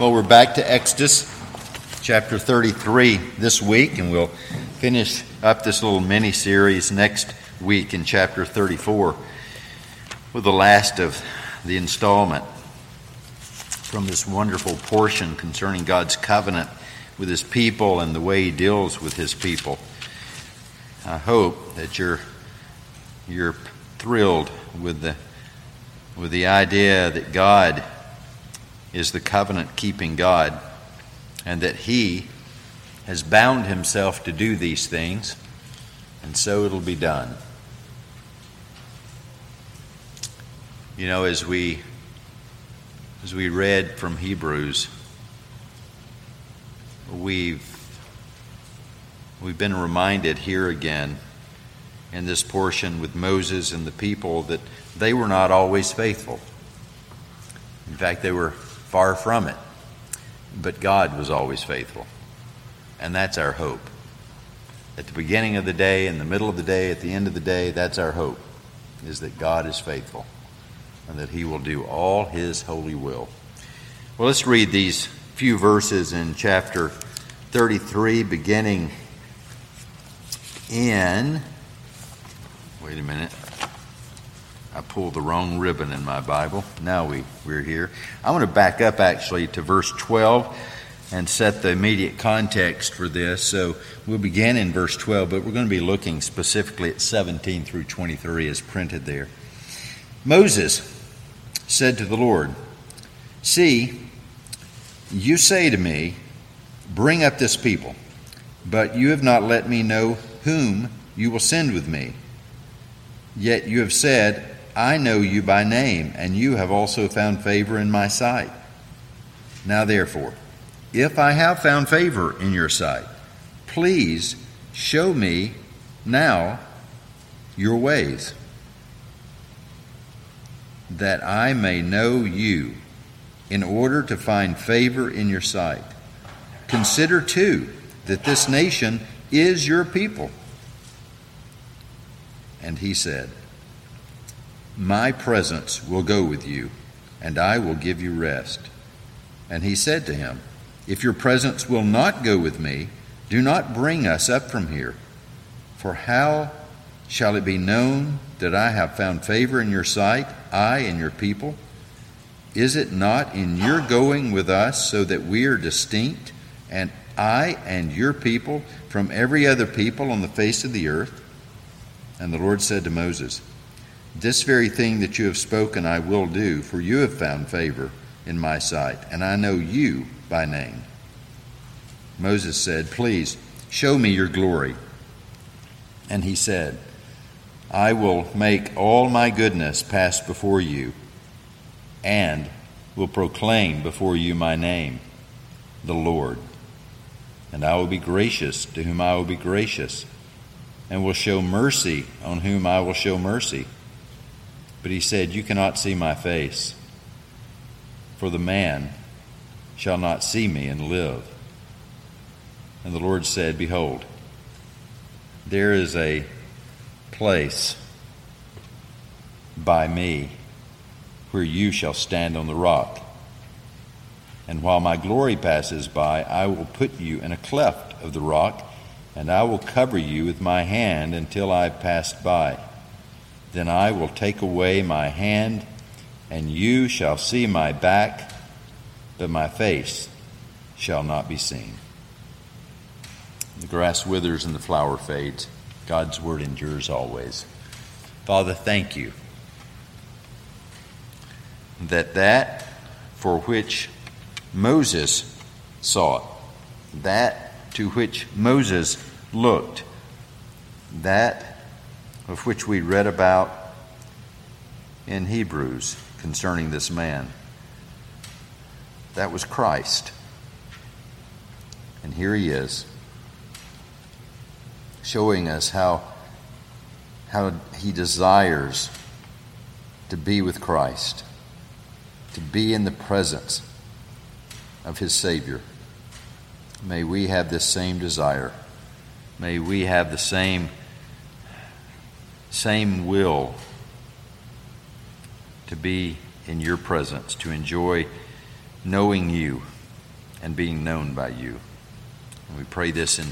Well, we're back to Exodus chapter 33 this week, and we'll finish up this little mini series next week in chapter 34 with the last of the installment from this wonderful portion concerning God's covenant with his people and the way he deals with his people. I hope that you're you're thrilled with the with the idea that God is the covenant keeping God and that He has bound Himself to do these things, and so it'll be done. You know, as we as we read from Hebrews, we've we've been reminded here again in this portion with Moses and the people that they were not always faithful. In fact, they were Far from it. But God was always faithful. And that's our hope. At the beginning of the day, in the middle of the day, at the end of the day, that's our hope, is that God is faithful and that He will do all His holy will. Well, let's read these few verses in chapter 33, beginning in. Wait a minute. I pulled the wrong ribbon in my Bible. Now we, we're here. I want to back up actually to verse 12 and set the immediate context for this. So we'll begin in verse 12, but we're going to be looking specifically at 17 through 23 as printed there. Moses said to the Lord, See, you say to me, Bring up this people, but you have not let me know whom you will send with me. Yet you have said, I know you by name, and you have also found favor in my sight. Now, therefore, if I have found favor in your sight, please show me now your ways, that I may know you, in order to find favor in your sight. Consider, too, that this nation is your people. And he said, my presence will go with you, and I will give you rest. And he said to him, If your presence will not go with me, do not bring us up from here. For how shall it be known that I have found favor in your sight, I and your people? Is it not in your going with us so that we are distinct, and I and your people from every other people on the face of the earth? And the Lord said to Moses, this very thing that you have spoken I will do, for you have found favor in my sight, and I know you by name. Moses said, Please, show me your glory. And he said, I will make all my goodness pass before you, and will proclaim before you my name, the Lord. And I will be gracious to whom I will be gracious, and will show mercy on whom I will show mercy. But he said, You cannot see my face, for the man shall not see me and live. And the Lord said, Behold, there is a place by me where you shall stand on the rock. And while my glory passes by, I will put you in a cleft of the rock, and I will cover you with my hand until I have passed by. Then I will take away my hand, and you shall see my back, but my face shall not be seen. The grass withers and the flower fades. God's word endures always. Father, thank you that that for which Moses sought, that to which Moses looked, that of which we read about in Hebrews concerning this man. That was Christ. And here he is, showing us how, how he desires to be with Christ, to be in the presence of his Savior. May we have this same desire. May we have the same same will to be in your presence, to enjoy knowing you and being known by you. And we pray this in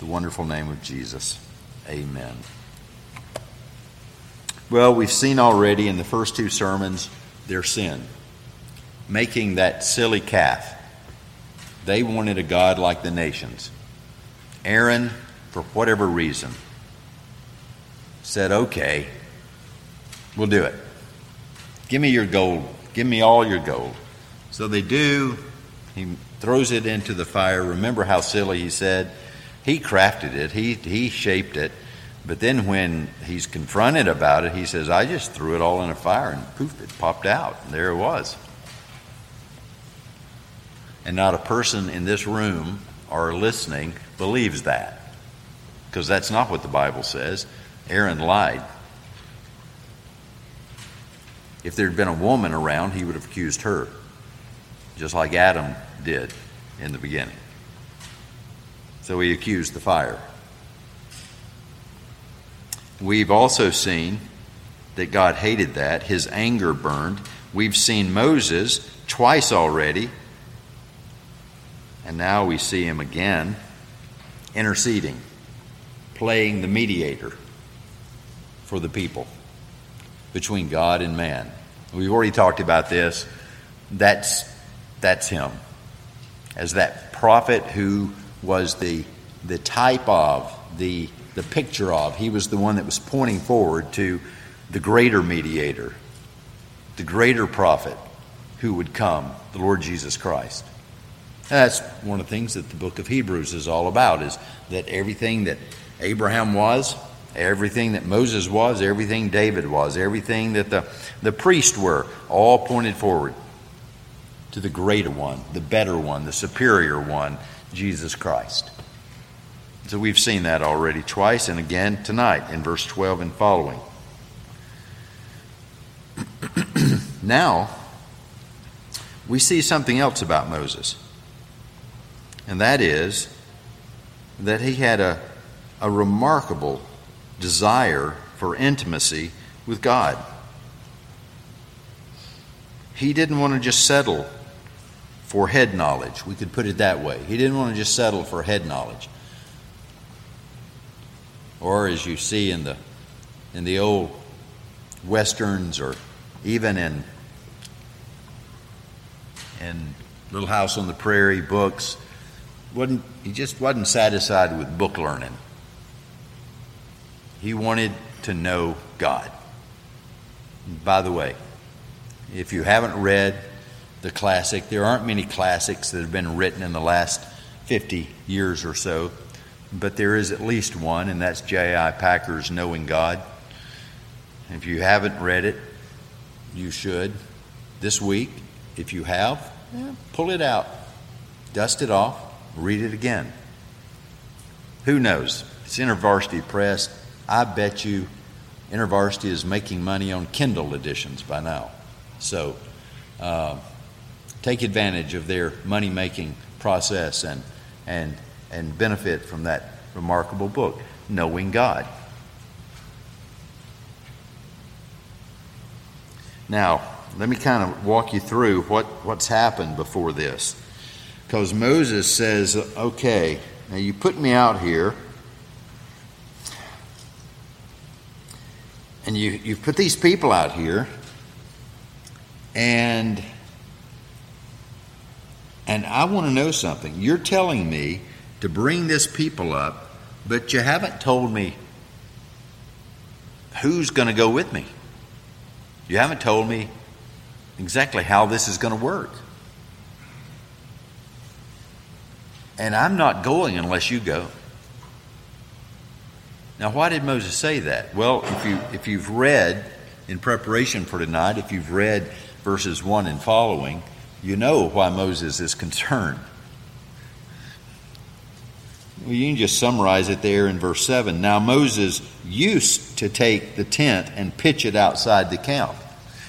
the wonderful name of Jesus. Amen. Well, we've seen already in the first two sermons their sin, making that silly calf. They wanted a God like the nations. Aaron, for whatever reason, said, Okay, we'll do it. Give me your gold. Give me all your gold. So they do. He throws it into the fire. Remember how silly he said? He crafted it, he, he shaped it. But then when he's confronted about it, he says, I just threw it all in a fire and poof, it popped out. And there it was. And not a person in this room or listening believes that. Because that's not what the Bible says. Aaron lied. If there had been a woman around, he would have accused her, just like Adam did in the beginning. So he accused the fire. We've also seen that God hated that. His anger burned. We've seen Moses twice already, and now we see him again interceding, playing the mediator for the people between God and man. We've already talked about this. That's, that's him. As that prophet who was the, the type of, the the picture of. He was the one that was pointing forward to the greater mediator, the greater prophet who would come, the Lord Jesus Christ. And that's one of the things that the book of Hebrews is all about is that everything that Abraham was, everything that Moses was, everything David was, everything that the, the priests were, all pointed forward to the greater one, the better one, the superior one, Jesus Christ. So we've seen that already twice and again tonight in verse 12 and following. now, we see something else about Moses, and that is that he had a, a remarkable desire for intimacy with God. He didn't want to just settle for head knowledge. We could put it that way. He didn't want to just settle for head knowledge or as you see in the in the old westerns or even in in Little House on the Prairie books, wasn't he just wasn't satisfied with book learning. He wanted to know God. By the way, if you haven't read the classic, there aren't many classics that have been written in the last 50 years or so but there is at least one, and that's J.I. Packer's Knowing God. If you haven't read it, you should. This week, if you have, pull it out, dust it off, read it again. Who knows? It's InterVarsity Press. I bet you InterVarsity is making money on Kindle editions by now. So uh, take advantage of their money making process and, and and benefit from that remarkable book, Knowing God. Now, let me kind of walk you through what, what's happened before this. Because Moses says, okay, now you put me out here, and you, you've put these people out here, and and I want to know something. You're telling me to bring this people up, but you haven't told me who's going to go with me. You haven't told me exactly how this is going to work. And I'm not going unless you go. Now, why did Moses say that? Well, if, you, if you've read in preparation for tonight, if you've read verses 1 and following, you know why Moses is concerned. Well, you can just summarize it there in verse 7. Now, Moses used to take the tent and pitch it outside the camp.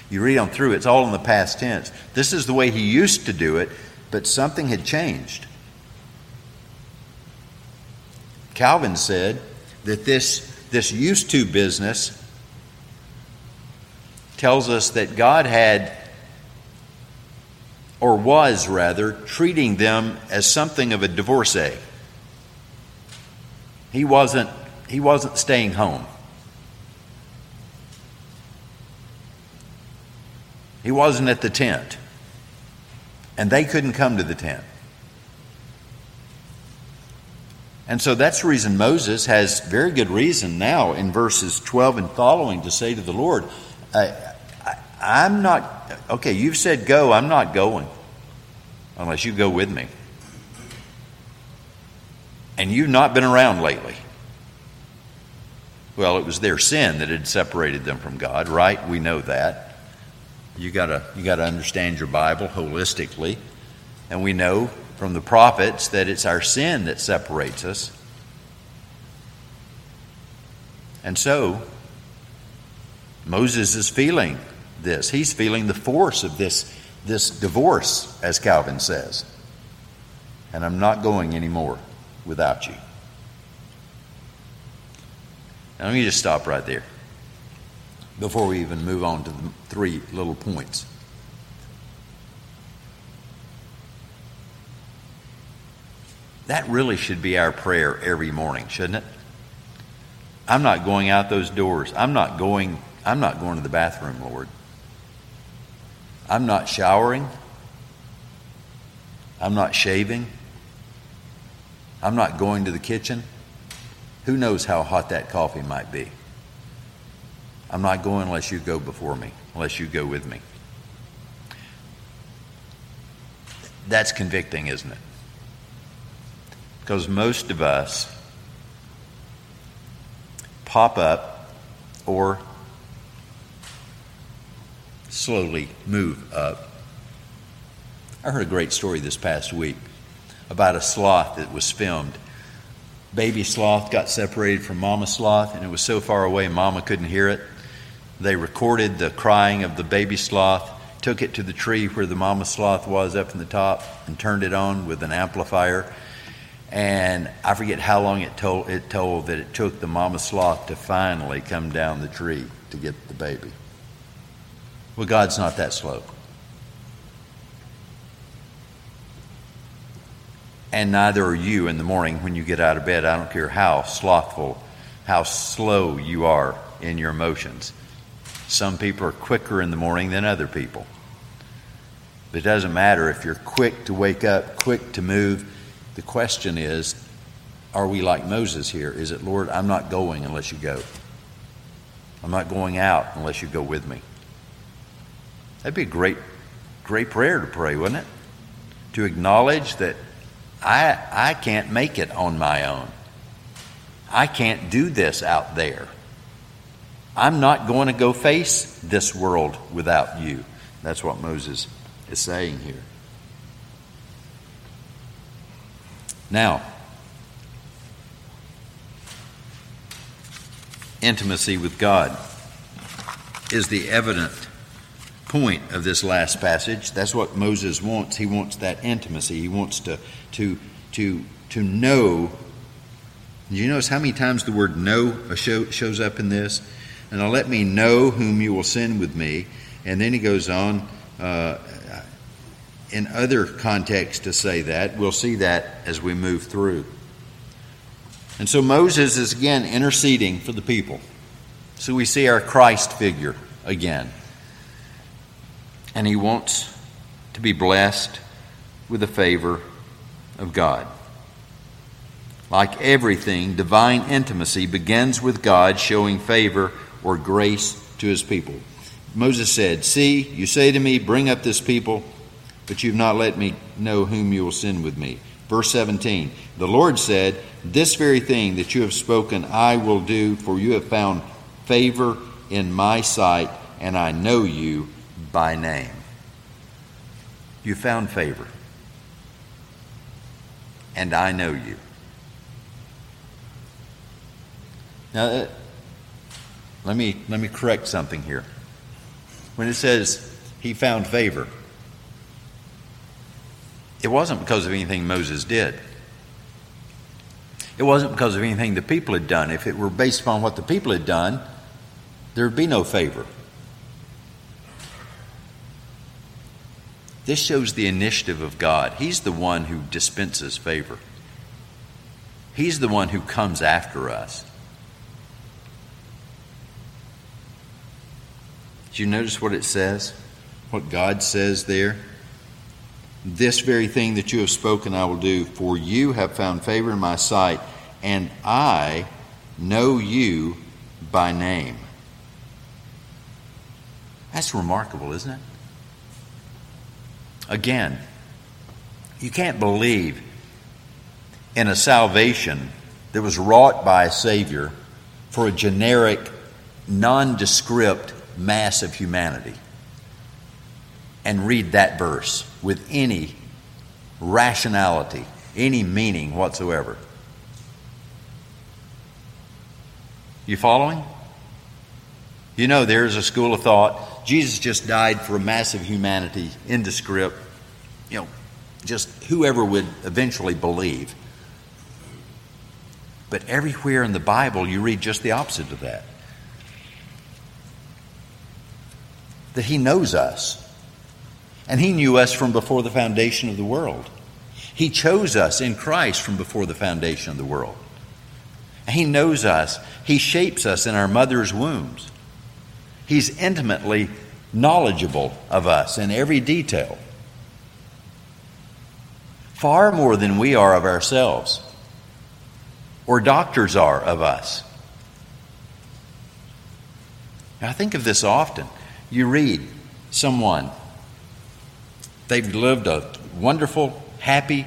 You read on through, it's all in the past tense. This is the way he used to do it, but something had changed. Calvin said that this, this used to business tells us that God had or was rather, treating them as something of a divorcee. He wasn't, he wasn't staying home. He wasn't at the tent. And they couldn't come to the tent. And so that's the reason Moses has very good reason now in verses 12 and following to say to the Lord, I, am not, okay, you've said go, I'm not going unless you go with me. And you've not been around lately. Well, it was their sin that had separated them from God, right? We know that. You gotta you gotta understand your Bible holistically. And we know from the prophets that it's our sin that separates us. And so, Moses is feeling this. He's feeling the force of this, this divorce, as Calvin says. And I'm not going anymore without you. Now, let me just stop right there before we even move on to the three little points. That really should be our prayer every morning, shouldn't it? I'm not going out those doors. I'm not going I'm not going to the bathroom, Lord. I'm not showering. I'm not shaving. I'm not going to the kitchen. Who knows how hot that coffee might be? I'm not going unless you go before me, unless you go with me. That's convicting, isn't it? Because most of us pop up or slowly move up. I heard a great story this past week about a sloth that was filmed. Baby sloth got separated from mama sloth, and it was so far away mama couldn't hear it. They recorded the crying of the baby sloth, took it to the tree where the mama sloth was up in the top, and turned it on with an amplifier and I forget how long it told, it told that it took the mama sloth to finally come down the tree to get the baby. Well, God's not that slow. And neither are you in the morning when you get out of bed. I don't care how slothful, how slow you are in your emotions. Some people are quicker in the morning than other people. But it doesn't matter if you're quick to wake up, quick to move the question is are we like Moses here? Is it, Lord, I'm not going unless you go? I'm not going out unless you go with me. That'd be a great, great prayer to pray, wouldn't it? To acknowledge that I, I can't make it on my own. I can't do this out there. I'm not going to go face this world without you. That's what Moses is saying here. Now, intimacy with God is the evident point of this last passage. That's what Moses wants. He wants that intimacy. He wants to to to to know. You notice how many times the word know shows up in this? And now let me know whom you will send with me. And then he goes on, uh, in other contexts to say that. We'll see that as we move through. And so Moses is again interceding for the people. So we see our Christ figure again. And he wants to be blessed with the favor of God. Like everything, divine intimacy begins with God showing favor or grace to his people. Moses said, See, you say to me, Bring up this people but you've not let me know whom you will send with me. Verse 17 The Lord said, This very thing that you have spoken I will do, for you have found favor in my sight, and I know you by name. You found favor, and I know you. Now, uh, let me, let me correct something here. When it says he found favor, it wasn't because of anything Moses did. It wasn't because of anything the people had done. If it were based upon what the people had done, there would be no favor. This shows the initiative of God. He's the one who dispenses favor, He's the one who comes after us. Do you notice what it says? What God says there? This very thing that you have spoken, I will do, for you have found favor in my sight, and I know you by name. That's remarkable, isn't it? Again, you can't believe in a salvation that was wrought by a Savior for a generic, nondescript mass of humanity and read that verse with any rationality, any meaning whatsoever. You following? You know, there's a school of thought Jesus just died for a massive humanity, indescript, you know, just whoever would eventually believe. But everywhere in the Bible, you read just the opposite of that. That He knows us. And He knew us from before the foundation of the world. He chose us in Christ from before the foundation of the world. He knows us. He shapes us in our mother's wombs. He's intimately knowledgeable of us in every detail. Far more than we are of ourselves, or doctors are of us. I think of this often. You read someone They've lived a wonderful, happy,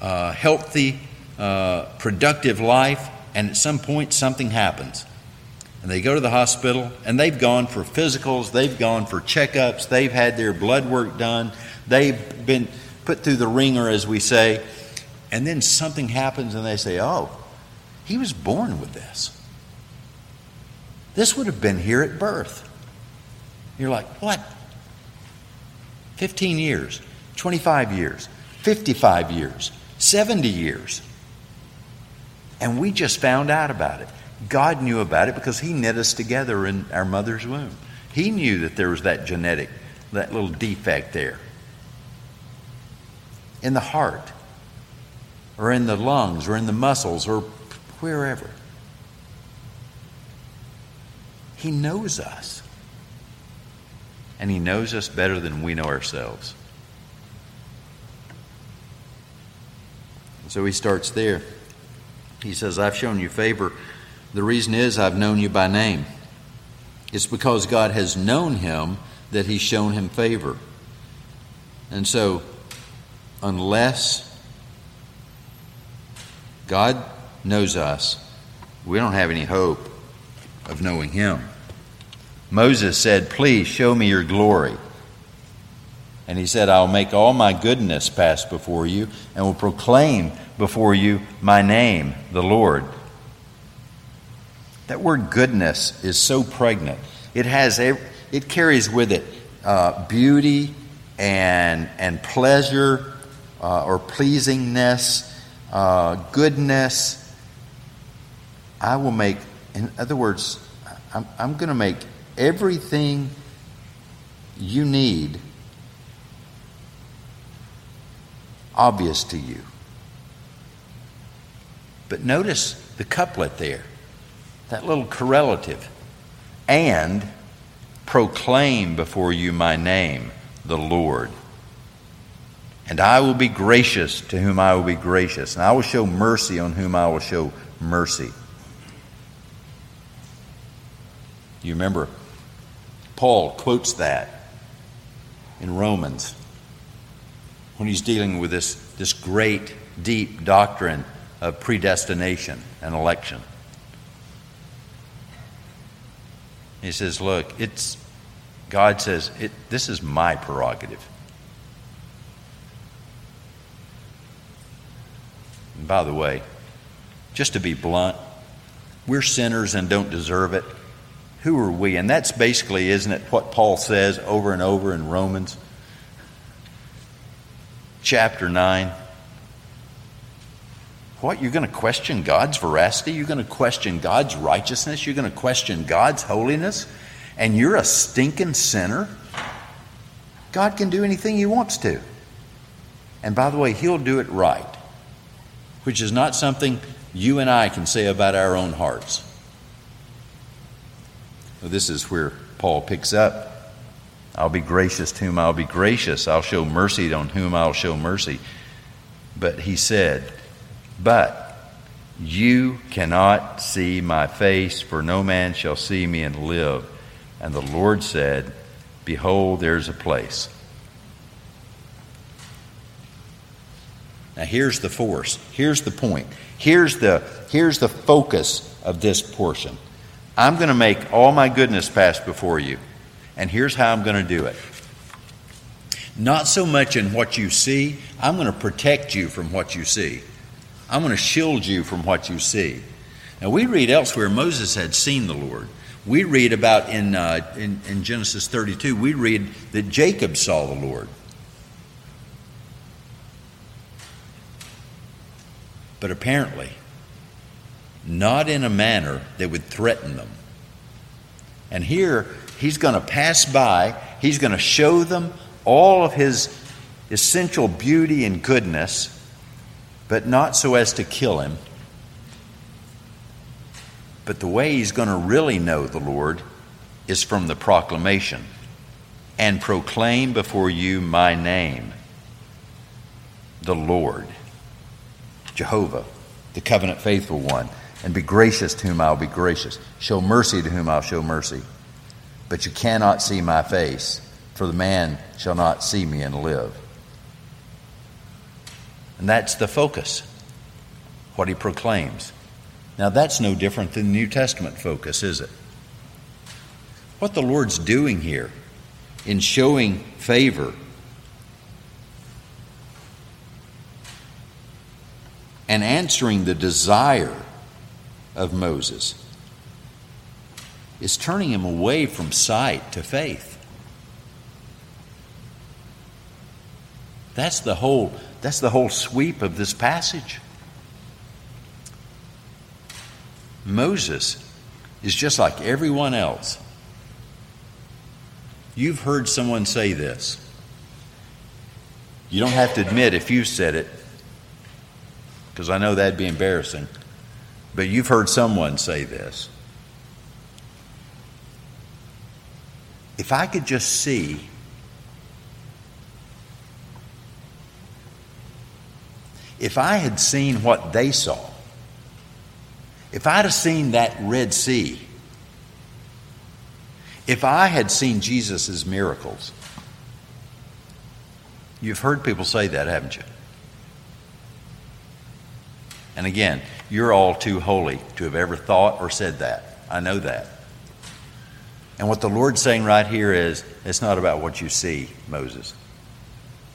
uh, healthy, uh, productive life, and at some point something happens. And they go to the hospital, and they've gone for physicals, they've gone for checkups, they've had their blood work done, they've been put through the ringer, as we say, and then something happens, and they say, Oh, he was born with this. This would have been here at birth. You're like, What? 15 years, 25 years, 55 years, 70 years. And we just found out about it. God knew about it because He knit us together in our mother's womb. He knew that there was that genetic, that little defect there. In the heart, or in the lungs, or in the muscles, or wherever. He knows us and He knows us better than we know ourselves. So he starts there. He says, I've shown you favor. The reason is I've known you by name. It's because God has known him that he's shown him favor. And so, unless God knows us, we don't have any hope of knowing him. Moses said, Please show me your glory. And he said, I'll make all my goodness pass before you and will proclaim before you my name, the Lord. That word goodness is so pregnant. It has a, it carries with it uh, beauty and and pleasure uh, or pleasingness, uh, goodness. I will make, in other words, I'm, I'm going to make everything you need obvious to you. But notice the couplet there, that little correlative. And proclaim before you my name, the Lord. And I will be gracious to whom I will be gracious, and I will show mercy on whom I will show mercy. You remember Paul quotes that in Romans when he's dealing with this, this great, deep doctrine of predestination and election. He says, Look, it's, God says, it, this is my prerogative. And by the way, just to be blunt, we're sinners and don't deserve it. Who are we? And that's basically, isn't it, what Paul says over and over in Romans chapter 9? What? You're going to question God's veracity? You're going to question God's righteousness? You're going to question God's holiness? And you're a stinking sinner? God can do anything He wants to. And by the way, He'll do it right, which is not something you and I can say about our own hearts. This is where Paul picks up. I'll be gracious to whom I'll be gracious. I'll show mercy on whom I'll show mercy. But he said, But you cannot see my face, for no man shall see me and live. And the Lord said, Behold, there's a place. Now here's the force. Here's the point. Here's the, here's the focus of this portion. I'm going to make all my goodness pass before you. And here's how I'm going to do it. Not so much in what you see, I'm going to protect you from what you see. I'm going to shield you from what you see. Now, we read elsewhere Moses had seen the Lord. We read about in, uh, in, in Genesis 32, we read that Jacob saw the Lord. But apparently, not in a manner that would threaten them. And here, he's going to pass by, he's going to show them all of his essential beauty and goodness but not so as to kill him. But the way he's going to really know the Lord is from the proclamation and proclaim before you my name, the Lord, Jehovah, the covenant faithful one, and be gracious to whom I'll be gracious, show mercy to whom I'll show mercy. But you cannot see my face, for the man shall not see me and live. And that's the focus, what he proclaims. Now, that's no different than the New Testament focus, is it? What the Lord's doing here in showing favor and answering the desire of Moses is turning him away from sight to faith. That's the whole that's the whole sweep of this passage. Moses is just like everyone else. You've heard someone say this. You don't have to admit if you said it, because I know that'd be embarrassing. But you've heard someone say this. If I could just see if I had seen what they saw, if I'd have seen that Red Sea, if I had seen Jesus' miracles, you've heard people say that, haven't you? And again, you're all too holy to have ever thought or said that. I know that. And what the Lord's saying right here is it's not about what you see, Moses,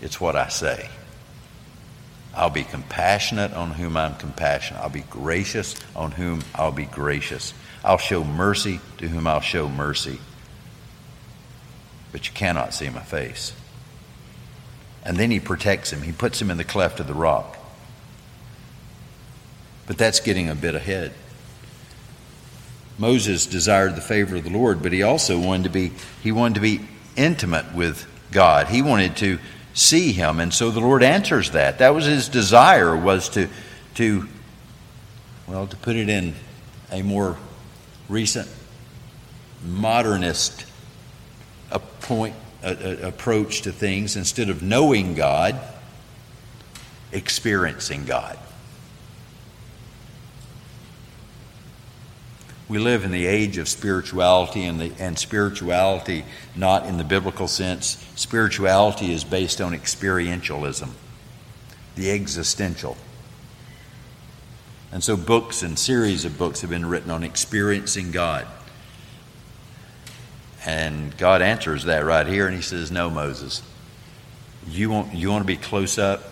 it's what I say. I'll be compassionate on whom I'm compassionate. I'll be gracious on whom I'll be gracious. I'll show mercy to whom I'll show mercy. But you cannot see my face. And then he protects him, he puts him in the cleft of the rock. But that's getting a bit ahead. Moses desired the favor of the Lord, but he also wanted to be he wanted to be intimate with God. He wanted to see him. And so the Lord answers that. That was his desire was to to well, to put it in a more recent modernist point, approach to things, instead of knowing God, experiencing God. We live in the age of spirituality, and, the, and spirituality, not in the biblical sense, spirituality is based on experientialism, the existential. And so, books and series of books have been written on experiencing God. And God answers that right here, and He says, No, Moses. You want, you want to be close up?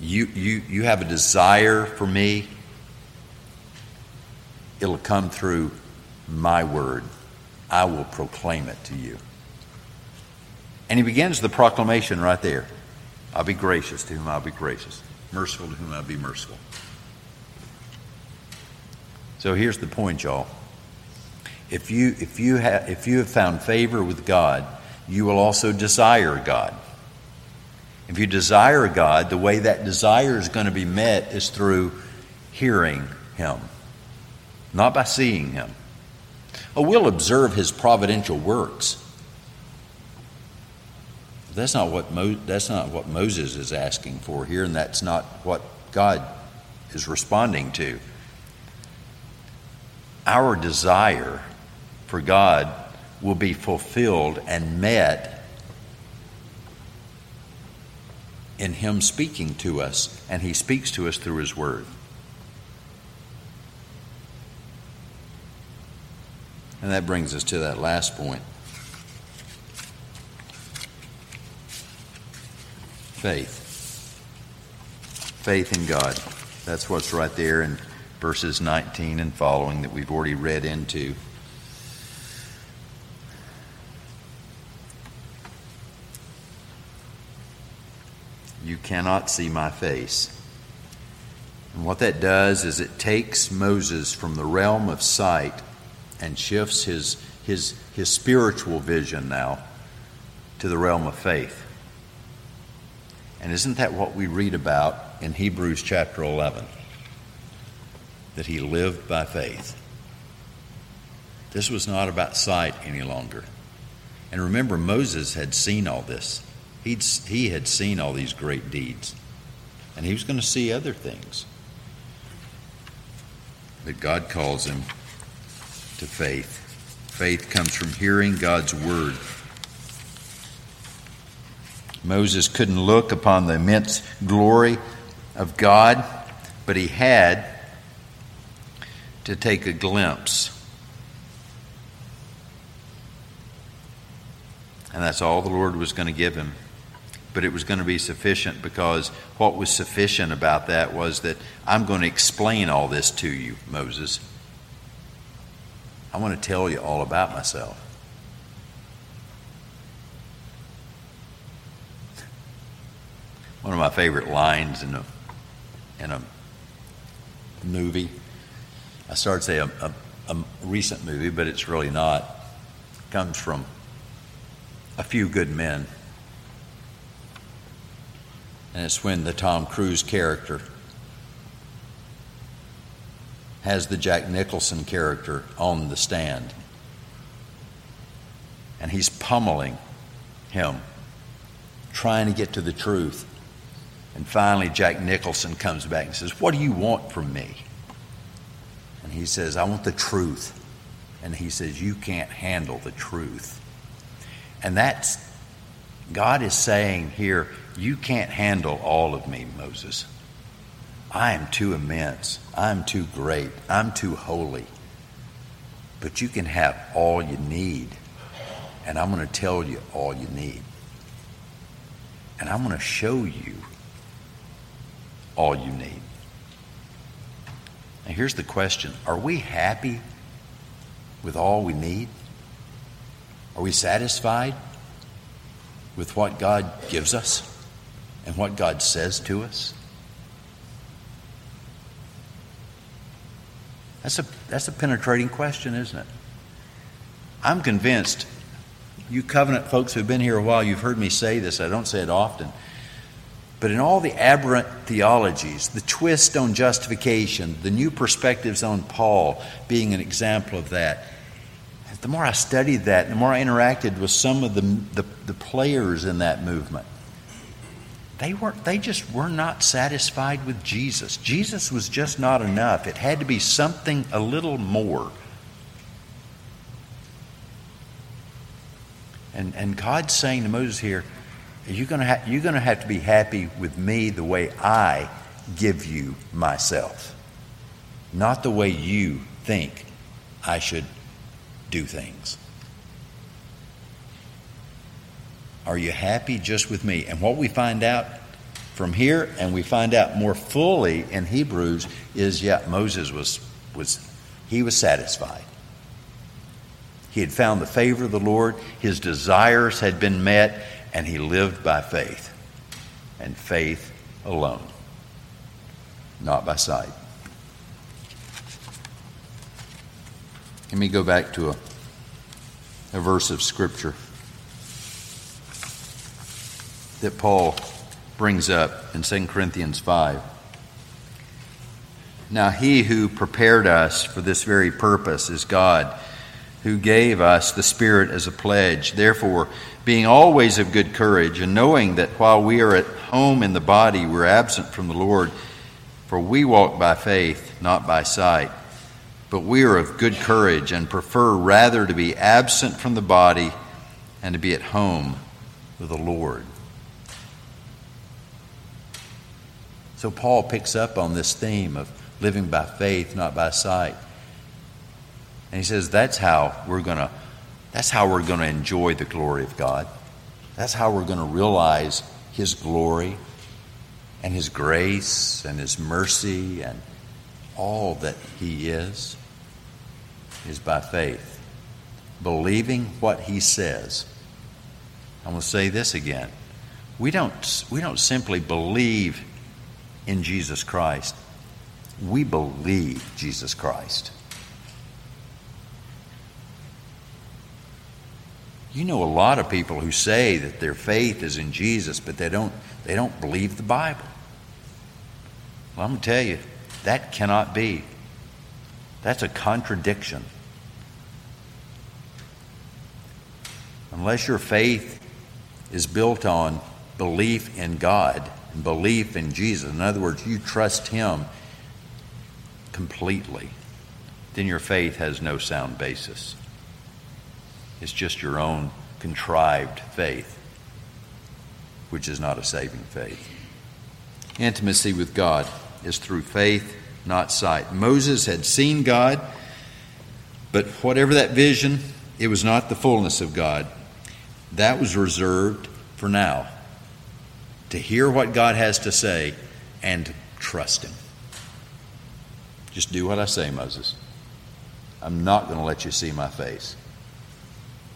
You, you, you have a desire for me? It'll come through my word. I will proclaim it to you. And he begins the proclamation right there. I'll be gracious to whom I'll be gracious, merciful to whom I'll be merciful. So here's the point, y'all. If you, if you, have, if you have found favor with God, you will also desire God. If you desire God, the way that desire is going to be met is through hearing Him, not by seeing Him. Oh, we'll observe His providential works. That's not what Mo- that's not what Moses is asking for here, and that's not what God is responding to. Our desire for God will be fulfilled and met in Him speaking to us, and He speaks to us through His Word. And that brings us to that last point faith. Faith in God. That's what's right there in verses 19 and following that we've already read into. You cannot see my face. And what that does is it takes Moses from the realm of sight and shifts his, his, his spiritual vision now to the realm of faith. And isn't that what we read about in Hebrews chapter 11? That he lived by faith. This was not about sight any longer. And remember, Moses had seen all this. He'd, he had seen all these great deeds. And he was going to see other things. But God calls him to faith. Faith comes from hearing God's word. Moses couldn't look upon the immense glory of God, but he had to take a glimpse. And that's all the Lord was going to give him. But it was going to be sufficient because what was sufficient about that was that I'm going to explain all this to you, Moses. I want to tell you all about myself. One of my favorite lines in a in a movie. I started to say a, a, a recent movie, but it's really not. Comes from a few good men. And it's when the Tom Cruise character has the Jack Nicholson character on the stand. And he's pummeling him, trying to get to the truth. And finally, Jack Nicholson comes back and says, What do you want from me? And he says, I want the truth. And he says, You can't handle the truth. And that's, God is saying here, You can't handle all of me, Moses. I am too immense. I'm too great. I'm too holy. But you can have all you need. And I'm going to tell you all you need. And I'm going to show you all you need. Now, here's the question Are we happy with all we need? Are we satisfied with what God gives us and what God says to us? That's a, that's a penetrating question, isn't it? I'm convinced, you covenant folks who've been here a while, you've heard me say this, I don't say it often. But in all the aberrant theologies, the twist on justification, the new perspectives on Paul being an example of that, the more I studied that, the more I interacted with some of the, the, the players in that movement, they weren't they just were not satisfied with Jesus. Jesus was just not enough. It had to be something a little more. And and God's saying to Moses here, you're going to you're going to have to be happy with me the way I give you myself. Not the way you think I should do things. Are you happy just with me? And what we find out from here, and we find out more fully in Hebrews, is yeah, Moses was, was he was satisfied. He had found the favor of the Lord, his desires had been met, and he lived by faith. And faith alone, not by sight. Let me go back to a, a verse of Scripture. That Paul brings up in 2 Corinthians 5. Now, he who prepared us for this very purpose is God, who gave us the Spirit as a pledge. Therefore, being always of good courage, and knowing that while we are at home in the body, we're absent from the Lord, for we walk by faith, not by sight. But we are of good courage and prefer rather to be absent from the body and to be at home with the Lord. So Paul picks up on this theme of living by faith, not by sight. And he says that's how we're going to that's how we're going to enjoy the glory of God. That's how we're going to realize his glory and his grace and his mercy and all that he is is by faith. Believing what he says. I'm going to say this again. We don't, we don't simply believe in Jesus Christ, we believe Jesus Christ. You know a lot of people who say that their faith is in Jesus, but they don't, they don't believe the Bible. Well, I'm going to tell you, that cannot be. That's a contradiction. Unless your faith is built on belief in God belief in Jesus, in other words, you trust Him completely, then your faith has no sound basis. It's just your own contrived faith, which is not a saving faith. Intimacy with God is through faith, not sight. Moses had seen God, but whatever that vision, it was not the fullness of God. That was reserved for now to hear what God has to say and trust Him. Just do what I say, Moses. I'm not going to let you see my face,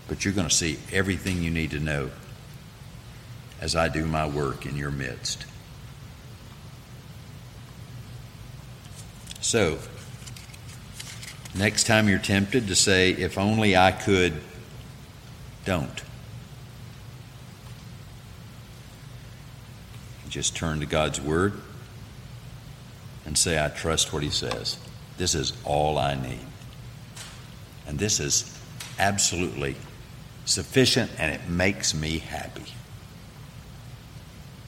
but you're going to see everything you need to know as I do my work in your midst. So, next time you're tempted to say, if only I could, don't. Just turn to God's Word and say, I trust what He says. This is all I need. And this is absolutely sufficient and it makes me happy.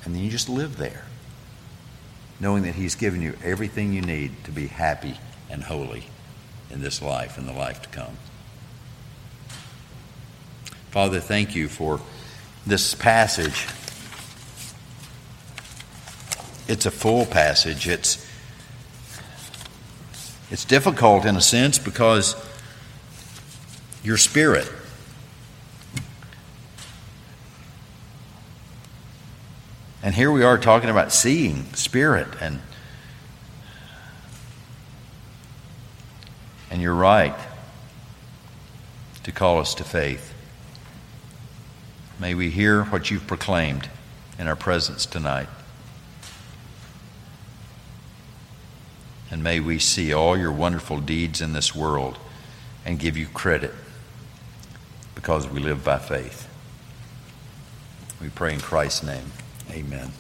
And then you just live there, knowing that He's given you everything you need to be happy and holy in this life and the life to come. Father, thank you for this passage it's a full passage. It's it's difficult in a sense because your spirit And here we are talking about seeing spirit and and you're right to call us to faith. May we hear what you've proclaimed in our presence tonight. And may we see all your wonderful deeds in this world and give you credit because we live by faith. We pray in Christ's name. Amen.